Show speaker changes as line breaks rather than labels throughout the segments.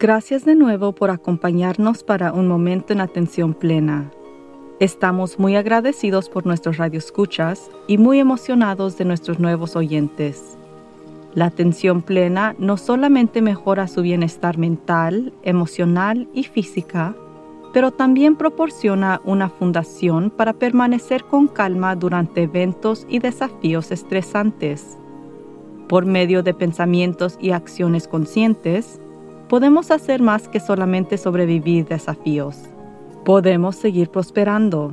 Gracias de nuevo por acompañarnos para un momento en atención plena. Estamos muy agradecidos por nuestros radioescuchas y muy emocionados de nuestros nuevos oyentes. La atención plena no solamente mejora su bienestar mental, emocional y física, pero también proporciona una fundación para permanecer con calma durante eventos y desafíos estresantes. Por medio de pensamientos y acciones conscientes, podemos hacer más que solamente sobrevivir desafíos. Podemos seguir prosperando.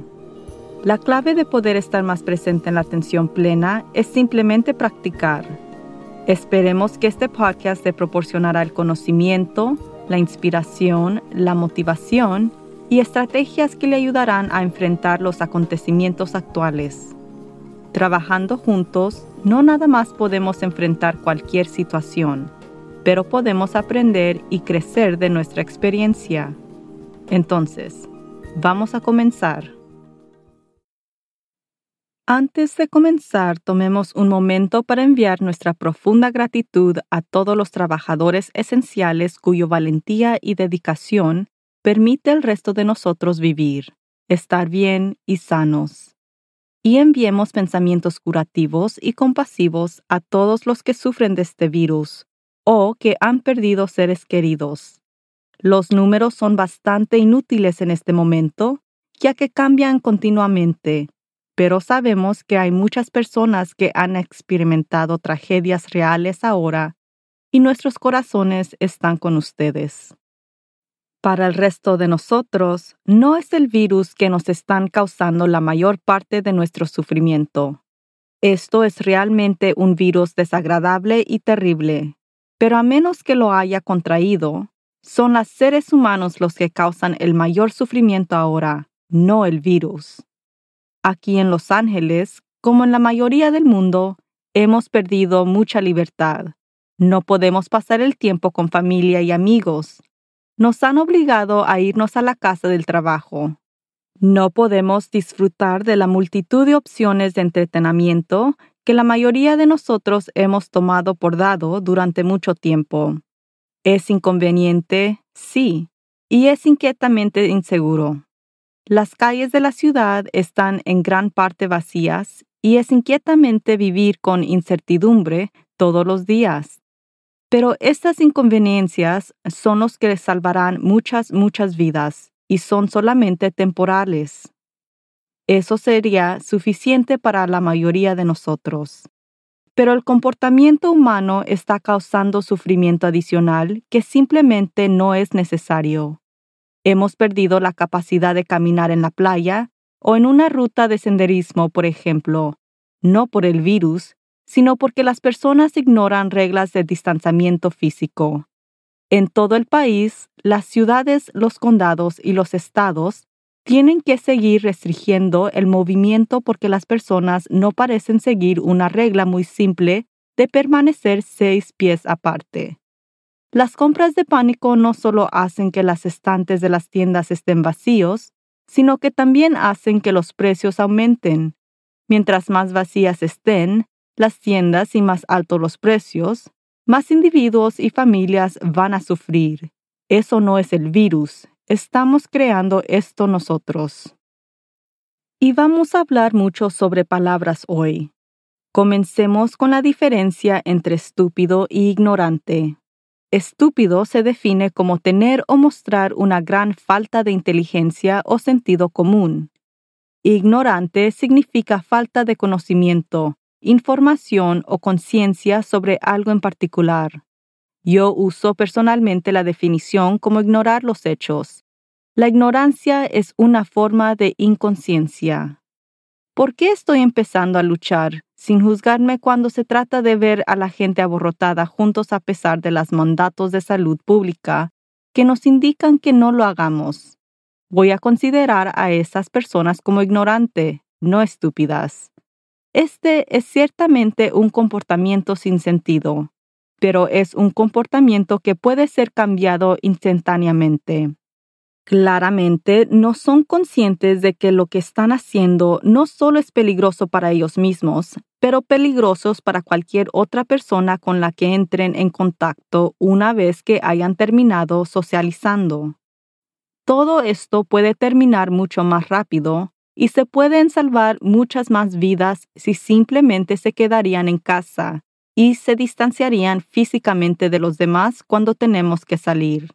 La clave de poder estar más presente en la atención plena es simplemente practicar. Esperemos que este podcast te proporcionará el conocimiento, la inspiración, la motivación y estrategias que le ayudarán a enfrentar los acontecimientos actuales. Trabajando juntos, no nada más podemos enfrentar cualquier situación, pero podemos aprender y crecer de nuestra experiencia. Entonces, vamos a comenzar. Antes de comenzar, tomemos un momento para enviar nuestra profunda gratitud a todos los trabajadores esenciales cuya valentía y dedicación permite al resto de nosotros vivir, estar bien y sanos. Y enviemos pensamientos curativos y compasivos a todos los que sufren de este virus, o que han perdido seres queridos. Los números son bastante inútiles en este momento, ya que cambian continuamente, pero sabemos que hay muchas personas que han experimentado tragedias reales ahora y nuestros corazones están con ustedes. Para el resto de nosotros, no es el virus que nos están causando la mayor parte de nuestro sufrimiento. Esto es realmente un virus desagradable y terrible, pero a menos que lo haya contraído, son los seres humanos los que causan el mayor sufrimiento ahora, no el virus. Aquí en Los Ángeles, como en la mayoría del mundo, hemos perdido mucha libertad. No podemos pasar el tiempo con familia y amigos. Nos han obligado a irnos a la casa del trabajo. No podemos disfrutar de la multitud de opciones de entretenimiento que la mayoría de nosotros hemos tomado por dado durante mucho tiempo. Es inconveniente, sí, y es inquietamente inseguro. Las calles de la ciudad están en gran parte vacías y es inquietamente vivir con incertidumbre todos los días. Pero estas inconveniencias son los que salvarán muchas, muchas vidas y son solamente temporales. Eso sería suficiente para la mayoría de nosotros. Pero el comportamiento humano está causando sufrimiento adicional que simplemente no es necesario. Hemos perdido la capacidad de caminar en la playa o en una ruta de senderismo, por ejemplo, no por el virus, sino porque las personas ignoran reglas de distanciamiento físico. En todo el país, las ciudades, los condados y los estados tienen que seguir restringiendo el movimiento porque las personas no parecen seguir una regla muy simple de permanecer seis pies aparte. Las compras de pánico no solo hacen que las estantes de las tiendas estén vacíos, sino que también hacen que los precios aumenten. Mientras más vacías estén las tiendas y más altos los precios, más individuos y familias van a sufrir. Eso no es el virus, Estamos creando esto nosotros. Y vamos a hablar mucho sobre palabras hoy. Comencemos con la diferencia entre estúpido y ignorante. Estúpido se define como tener o mostrar una gran falta de inteligencia o sentido común. Ignorante significa falta de conocimiento, información o conciencia sobre algo en particular. Yo uso personalmente la definición como ignorar los hechos. La ignorancia es una forma de inconsciencia. ¿Por qué estoy empezando a luchar sin juzgarme cuando se trata de ver a la gente aborrotada juntos a pesar de los mandatos de salud pública que nos indican que no lo hagamos? Voy a considerar a esas personas como ignorante, no estúpidas. Este es ciertamente un comportamiento sin sentido pero es un comportamiento que puede ser cambiado instantáneamente. Claramente no son conscientes de que lo que están haciendo no solo es peligroso para ellos mismos, pero peligrosos para cualquier otra persona con la que entren en contacto una vez que hayan terminado socializando. Todo esto puede terminar mucho más rápido y se pueden salvar muchas más vidas si simplemente se quedarían en casa y se distanciarían físicamente de los demás cuando tenemos que salir.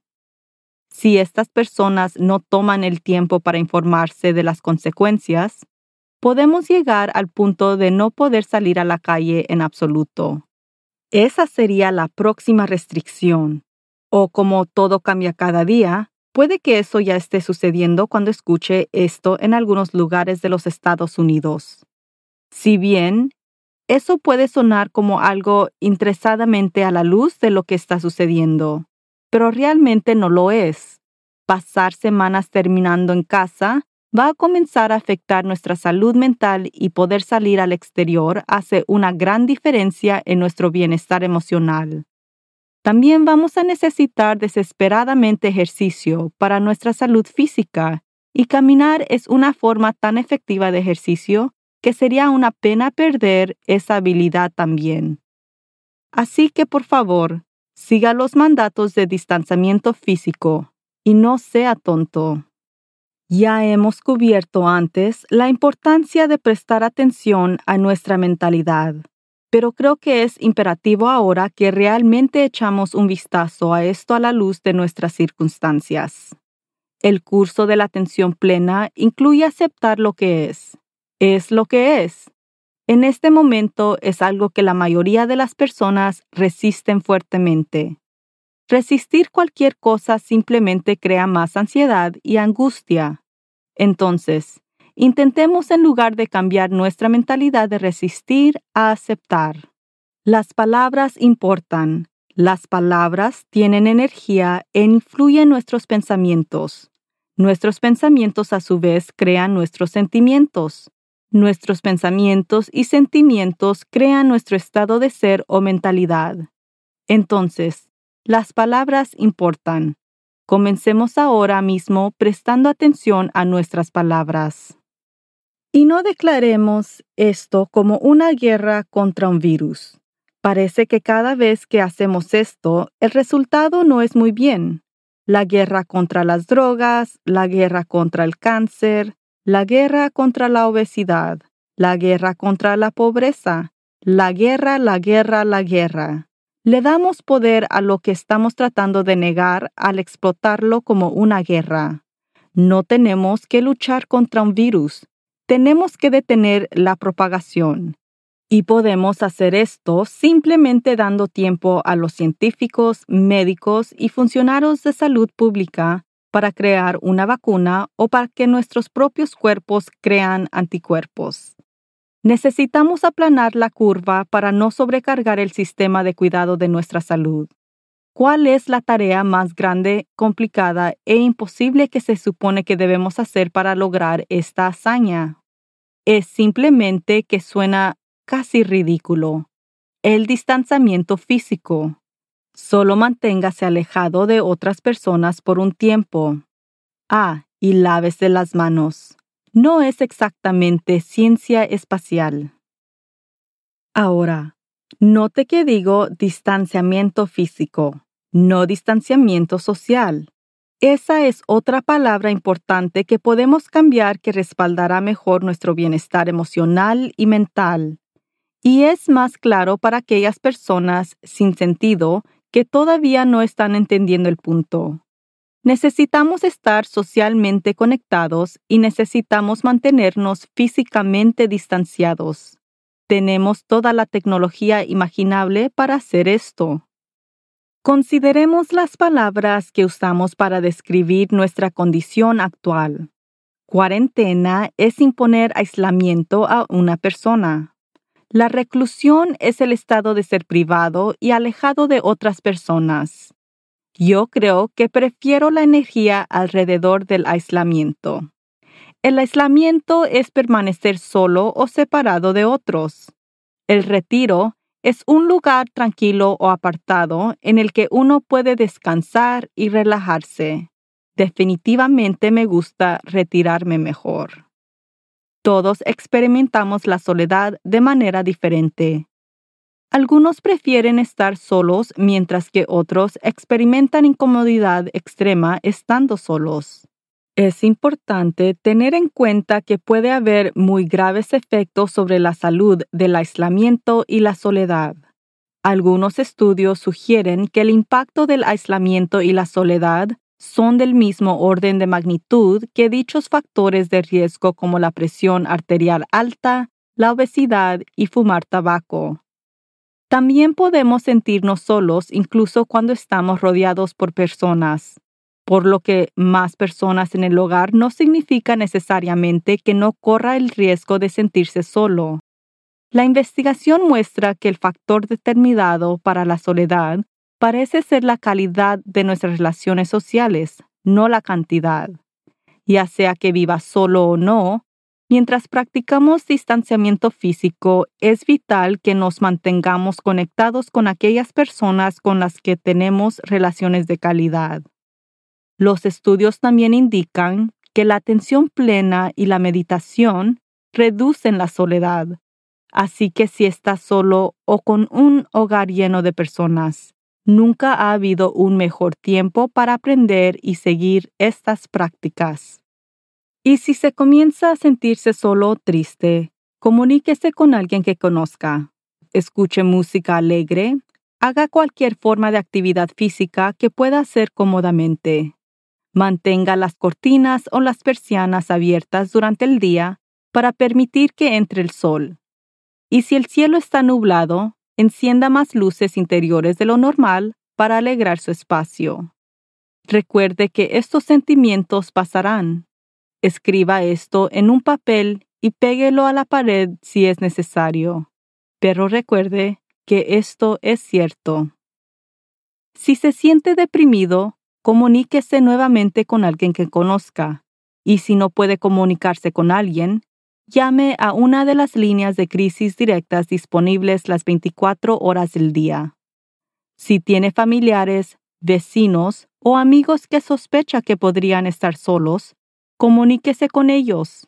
Si estas personas no toman el tiempo para informarse de las consecuencias, podemos llegar al punto de no poder salir a la calle en absoluto. Esa sería la próxima restricción. O como todo cambia cada día, puede que eso ya esté sucediendo cuando escuche esto en algunos lugares de los Estados Unidos. Si bien eso puede sonar como algo interesadamente a la luz de lo que está sucediendo, pero realmente no lo es. Pasar semanas terminando en casa va a comenzar a afectar nuestra salud mental y poder salir al exterior hace una gran diferencia en nuestro bienestar emocional. También vamos a necesitar desesperadamente ejercicio para nuestra salud física y caminar es una forma tan efectiva de ejercicio que sería una pena perder esa habilidad también. Así que por favor, siga los mandatos de distanciamiento físico y no sea tonto. Ya hemos cubierto antes la importancia de prestar atención a nuestra mentalidad, pero creo que es imperativo ahora que realmente echamos un vistazo a esto a la luz de nuestras circunstancias. El curso de la atención plena incluye aceptar lo que es. Es lo que es. En este momento es algo que la mayoría de las personas resisten fuertemente. Resistir cualquier cosa simplemente crea más ansiedad y angustia. Entonces, intentemos en lugar de cambiar nuestra mentalidad de resistir a aceptar. Las palabras importan. Las palabras tienen energía e influyen nuestros pensamientos. Nuestros pensamientos a su vez crean nuestros sentimientos. Nuestros pensamientos y sentimientos crean nuestro estado de ser o mentalidad. Entonces, las palabras importan. Comencemos ahora mismo prestando atención a nuestras palabras. Y no declaremos esto como una guerra contra un virus. Parece que cada vez que hacemos esto, el resultado no es muy bien. La guerra contra las drogas, la guerra contra el cáncer, la guerra contra la obesidad, la guerra contra la pobreza, la guerra, la guerra, la guerra. Le damos poder a lo que estamos tratando de negar al explotarlo como una guerra. No tenemos que luchar contra un virus, tenemos que detener la propagación. Y podemos hacer esto simplemente dando tiempo a los científicos, médicos y funcionarios de salud pública para crear una vacuna o para que nuestros propios cuerpos crean anticuerpos. Necesitamos aplanar la curva para no sobrecargar el sistema de cuidado de nuestra salud. ¿Cuál es la tarea más grande, complicada e imposible que se supone que debemos hacer para lograr esta hazaña? Es simplemente que suena casi ridículo. El distanciamiento físico. Solo manténgase alejado de otras personas por un tiempo. Ah, y lávese las manos. No es exactamente ciencia espacial. Ahora, note que digo distanciamiento físico, no distanciamiento social. Esa es otra palabra importante que podemos cambiar que respaldará mejor nuestro bienestar emocional y mental. Y es más claro para aquellas personas sin sentido que todavía no están entendiendo el punto. Necesitamos estar socialmente conectados y necesitamos mantenernos físicamente distanciados. Tenemos toda la tecnología imaginable para hacer esto. Consideremos las palabras que usamos para describir nuestra condición actual. Cuarentena es imponer aislamiento a una persona. La reclusión es el estado de ser privado y alejado de otras personas. Yo creo que prefiero la energía alrededor del aislamiento. El aislamiento es permanecer solo o separado de otros. El retiro es un lugar tranquilo o apartado en el que uno puede descansar y relajarse. definitivamente me gusta retirarme mejor. Todos experimentamos la soledad de manera diferente. Algunos prefieren estar solos mientras que otros experimentan incomodidad extrema estando solos. Es importante tener en cuenta que puede haber muy graves efectos sobre la salud del aislamiento y la soledad. Algunos estudios sugieren que el impacto del aislamiento y la soledad son del mismo orden de magnitud que dichos factores de riesgo como la presión arterial alta, la obesidad y fumar tabaco. También podemos sentirnos solos incluso cuando estamos rodeados por personas, por lo que más personas en el hogar no significa necesariamente que no corra el riesgo de sentirse solo. La investigación muestra que el factor determinado para la soledad parece ser la calidad de nuestras relaciones sociales, no la cantidad. Ya sea que viva solo o no, mientras practicamos distanciamiento físico, es vital que nos mantengamos conectados con aquellas personas con las que tenemos relaciones de calidad. Los estudios también indican que la atención plena y la meditación reducen la soledad. Así que si estás solo o con un hogar lleno de personas, Nunca ha habido un mejor tiempo para aprender y seguir estas prácticas. Y si se comienza a sentirse solo o triste, comuníquese con alguien que conozca. Escuche música alegre. Haga cualquier forma de actividad física que pueda hacer cómodamente. Mantenga las cortinas o las persianas abiertas durante el día para permitir que entre el sol. Y si el cielo está nublado, encienda más luces interiores de lo normal para alegrar su espacio. Recuerde que estos sentimientos pasarán. Escriba esto en un papel y péguelo a la pared si es necesario. Pero recuerde que esto es cierto. Si se siente deprimido, comuníquese nuevamente con alguien que conozca. Y si no puede comunicarse con alguien, llame a una de las líneas de crisis directas disponibles las 24 horas del día. Si tiene familiares, vecinos o amigos que sospecha que podrían estar solos, comuníquese con ellos.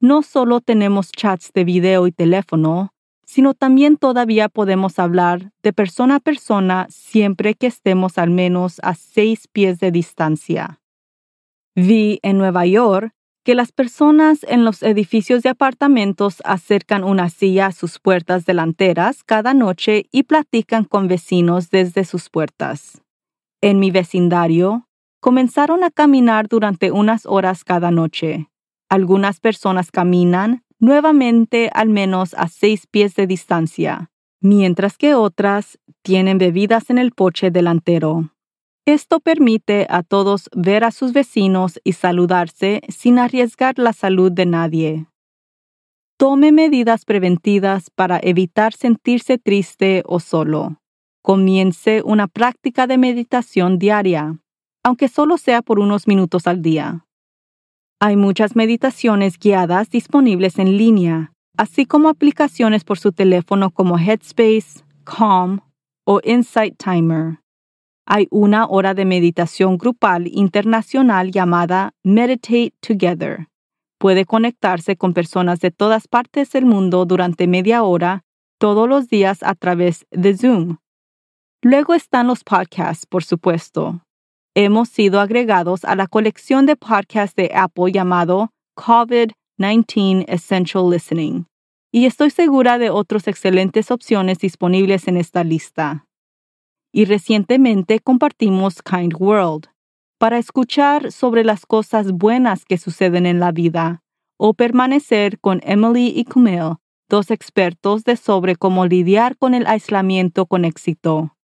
No solo tenemos chats de video y teléfono, sino también todavía podemos hablar de persona a persona siempre que estemos al menos a seis pies de distancia. Vi en Nueva York que las personas en los edificios de apartamentos acercan una silla a sus puertas delanteras cada noche y platican con vecinos desde sus puertas. En mi vecindario, comenzaron a caminar durante unas horas cada noche. Algunas personas caminan nuevamente al menos a seis pies de distancia, mientras que otras tienen bebidas en el poche delantero. Esto permite a todos ver a sus vecinos y saludarse sin arriesgar la salud de nadie. Tome medidas preventivas para evitar sentirse triste o solo. Comience una práctica de meditación diaria, aunque solo sea por unos minutos al día. Hay muchas meditaciones guiadas disponibles en línea, así como aplicaciones por su teléfono como Headspace, Calm o Insight Timer hay una hora de meditación grupal internacional llamada Meditate Together. Puede conectarse con personas de todas partes del mundo durante media hora todos los días a través de Zoom. Luego están los podcasts, por supuesto. Hemos sido agregados a la colección de podcasts de Apple llamado COVID-19 Essential Listening, y estoy segura de otras excelentes opciones disponibles en esta lista y recientemente compartimos Kind World para escuchar sobre las cosas buenas que suceden en la vida o permanecer con Emily y Kumail, dos expertos de sobre cómo lidiar con el aislamiento con éxito.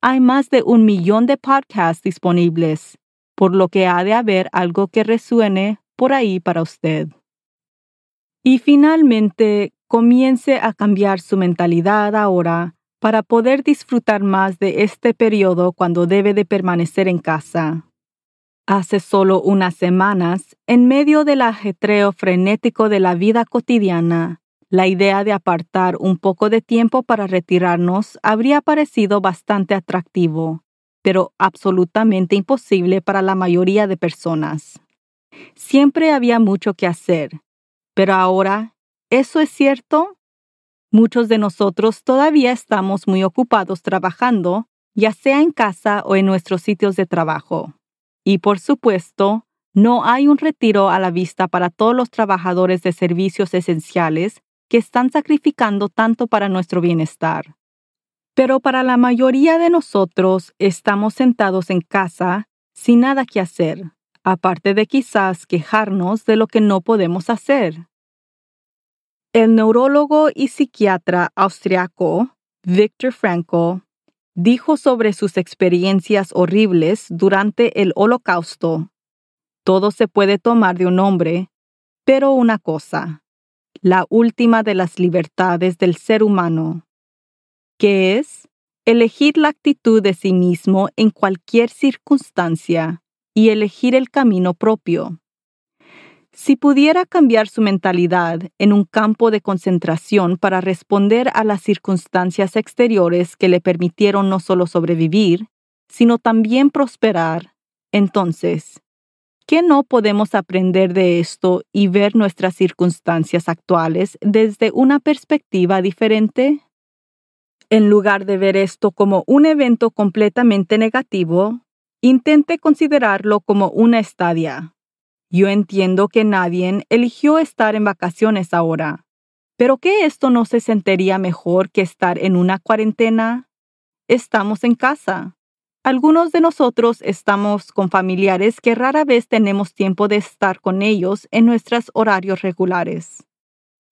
Hay más de un millón de podcasts disponibles, por lo que ha de haber algo que resuene por ahí para usted. Y finalmente, comience a cambiar su mentalidad ahora para poder disfrutar más de este periodo cuando debe de permanecer en casa. Hace solo unas semanas, en medio del ajetreo frenético de la vida cotidiana, la idea de apartar un poco de tiempo para retirarnos habría parecido bastante atractivo, pero absolutamente imposible para la mayoría de personas. Siempre había mucho que hacer, pero ahora, ¿eso es cierto? Muchos de nosotros todavía estamos muy ocupados trabajando, ya sea en casa o en nuestros sitios de trabajo. Y por supuesto, no hay un retiro a la vista para todos los trabajadores de servicios esenciales que están sacrificando tanto para nuestro bienestar. Pero para la mayoría de nosotros estamos sentados en casa sin nada que hacer, aparte de quizás quejarnos de lo que no podemos hacer. El neurólogo y psiquiatra austriaco Viktor Frankl dijo sobre sus experiencias horribles durante el Holocausto. Todo se puede tomar de un hombre, pero una cosa, la última de las libertades del ser humano, que es elegir la actitud de sí mismo en cualquier circunstancia y elegir el camino propio. Si pudiera cambiar su mentalidad en un campo de concentración para responder a las circunstancias exteriores que le permitieron no solo sobrevivir, sino también prosperar, entonces, ¿qué no podemos aprender de esto y ver nuestras circunstancias actuales desde una perspectiva diferente? En lugar de ver esto como un evento completamente negativo, intente considerarlo como una estadia. Yo entiendo que nadie eligió estar en vacaciones ahora, pero ¿qué esto no se sentiría mejor que estar en una cuarentena? Estamos en casa. Algunos de nosotros estamos con familiares que rara vez tenemos tiempo de estar con ellos en nuestros horarios regulares.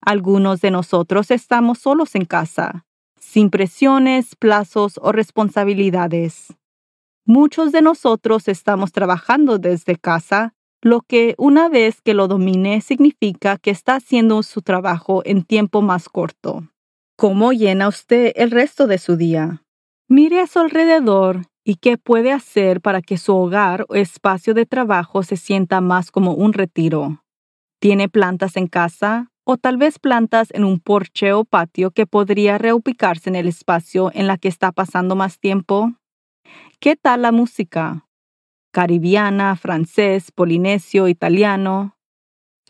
Algunos de nosotros estamos solos en casa, sin presiones, plazos o responsabilidades. Muchos de nosotros estamos trabajando desde casa, lo que una vez que lo domine significa que está haciendo su trabajo en tiempo más corto. ¿Cómo llena usted el resto de su día? Mire a su alrededor y qué puede hacer para que su hogar o espacio de trabajo se sienta más como un retiro. ¿Tiene plantas en casa? o tal vez plantas en un porche o patio que podría reubicarse en el espacio en la que está pasando más tiempo? ¿Qué tal la música? Caribiana, francés, polinesio, italiano.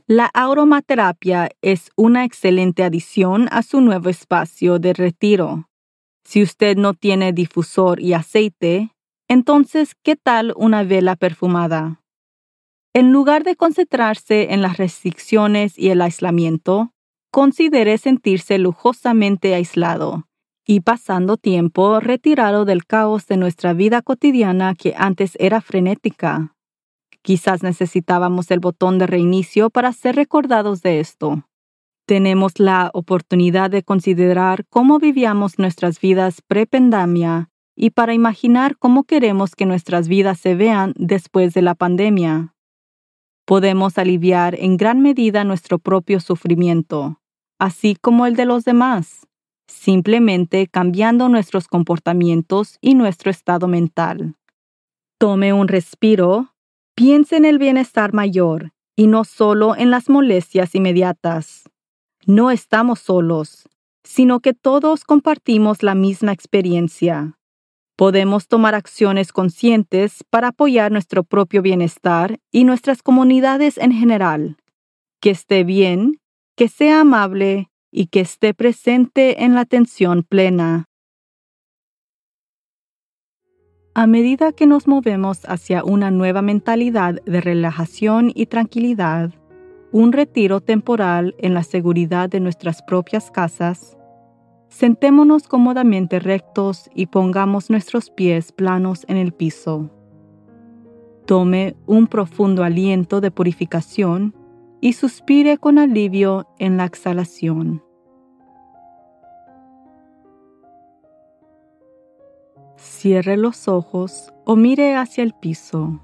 La aromaterapia es una excelente adición a su nuevo espacio de retiro. Si usted no tiene difusor y aceite, entonces, ¿qué tal una vela perfumada? En lugar de concentrarse en las restricciones y el aislamiento, considere sentirse lujosamente aislado y pasando tiempo retirado del caos de nuestra vida cotidiana que antes era frenética. Quizás necesitábamos el botón de reinicio para ser recordados de esto. Tenemos la oportunidad de considerar cómo vivíamos nuestras vidas pre-pandemia y para imaginar cómo queremos que nuestras vidas se vean después de la pandemia podemos aliviar en gran medida nuestro propio sufrimiento, así como el de los demás, simplemente cambiando nuestros comportamientos y nuestro estado mental. Tome un respiro, piense en el bienestar mayor y no solo en las molestias inmediatas. No estamos solos, sino que todos compartimos la misma experiencia. Podemos tomar acciones conscientes para apoyar nuestro propio bienestar y nuestras comunidades en general. Que esté bien, que sea amable y que esté presente en la atención plena. A medida que nos movemos hacia una nueva mentalidad de relajación y tranquilidad, un retiro temporal en la seguridad de nuestras propias casas, Sentémonos cómodamente rectos y pongamos nuestros pies planos en el piso. Tome un profundo aliento de purificación y suspire con alivio en la exhalación. Cierre los ojos o mire hacia el piso.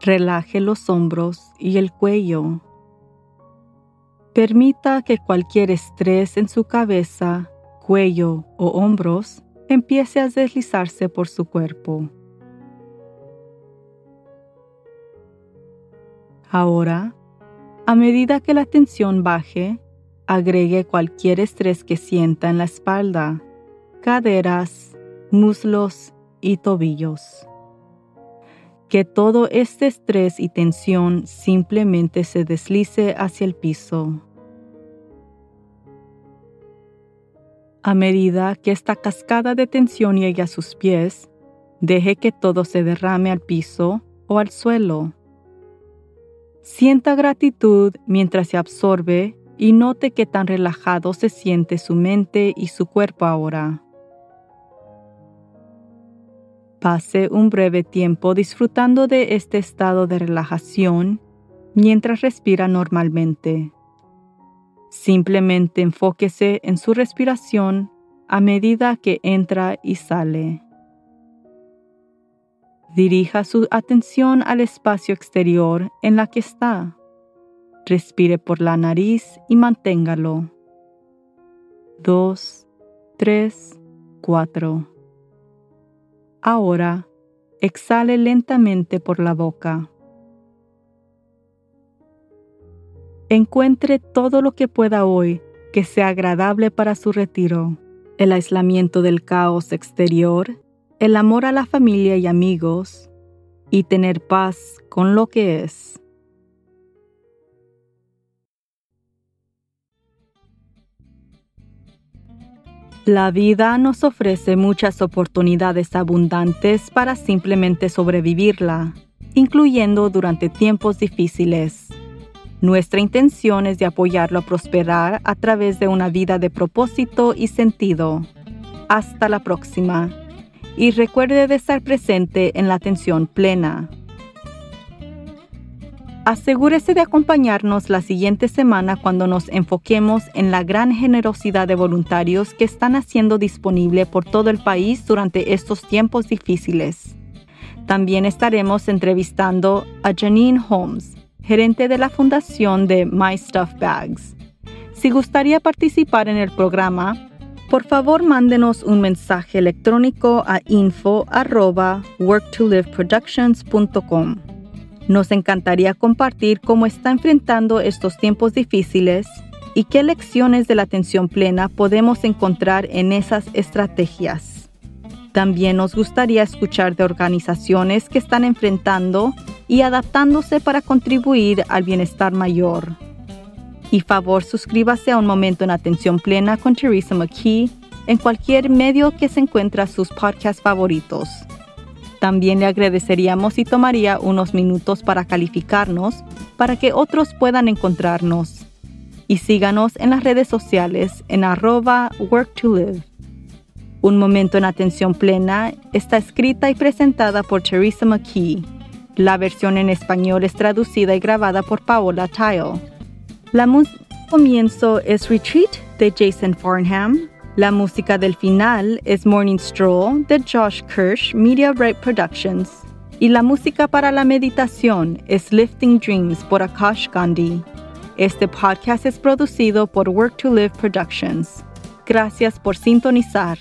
Relaje los hombros y el cuello Permita que cualquier estrés en su cabeza, cuello o hombros empiece a deslizarse por su cuerpo. Ahora, a medida que la tensión baje, agregue cualquier estrés que sienta en la espalda, caderas, muslos y tobillos. Que todo este estrés y tensión simplemente se deslice hacia el piso. A medida que esta cascada de tensión llegue a sus pies, deje que todo se derrame al piso o al suelo. Sienta gratitud mientras se absorbe y note qué tan relajado se siente su mente y su cuerpo ahora. Pase un breve tiempo disfrutando de este estado de relajación mientras respira normalmente. Simplemente enfóquese en su respiración a medida que entra y sale. Dirija su atención al espacio exterior en la que está. Respire por la nariz y manténgalo. 2, 3, 4. Ahora, exhale lentamente por la boca. Encuentre todo lo que pueda hoy que sea agradable para su retiro. El aislamiento del caos exterior el amor a la familia y amigos y tener paz con lo que es. La vida nos ofrece muchas oportunidades abundantes para simplemente sobrevivirla, incluyendo durante tiempos difíciles. Nuestra intención es de apoyarlo a prosperar a través de una vida de propósito y sentido. Hasta la próxima y recuerde de estar presente en la atención plena. Asegúrese de acompañarnos la siguiente semana cuando nos enfoquemos en la gran generosidad de voluntarios que están haciendo disponible por todo el país durante estos tiempos difíciles. También estaremos entrevistando a Janine Holmes, gerente de la fundación de My Stuff Bags. Si gustaría participar en el programa, por favor mándenos un mensaje electrónico a info@worktoliveproductions.com. Nos encantaría compartir cómo está enfrentando estos tiempos difíciles y qué lecciones de la atención plena podemos encontrar en esas estrategias. También nos gustaría escuchar de organizaciones que están enfrentando y adaptándose para contribuir al bienestar mayor y favor suscríbase a Un Momento en Atención Plena con Teresa McKee en cualquier medio que se encuentra sus podcasts favoritos. También le agradeceríamos si tomaría unos minutos para calificarnos para que otros puedan encontrarnos. Y síganos en las redes sociales en arroba work to live. Un momento en atención plena está escrita y presentada por Teresa McKee. La versión en español es traducida y grabada por Paola Tile. La música comienzo es Retreat de Jason Farnham. La música del final es Morning Stroll de Josh Kirsch Media Right Productions. Y la música para la meditación es Lifting Dreams por Akash Gandhi. Este podcast es producido por Work to Live Productions. Gracias por sintonizar.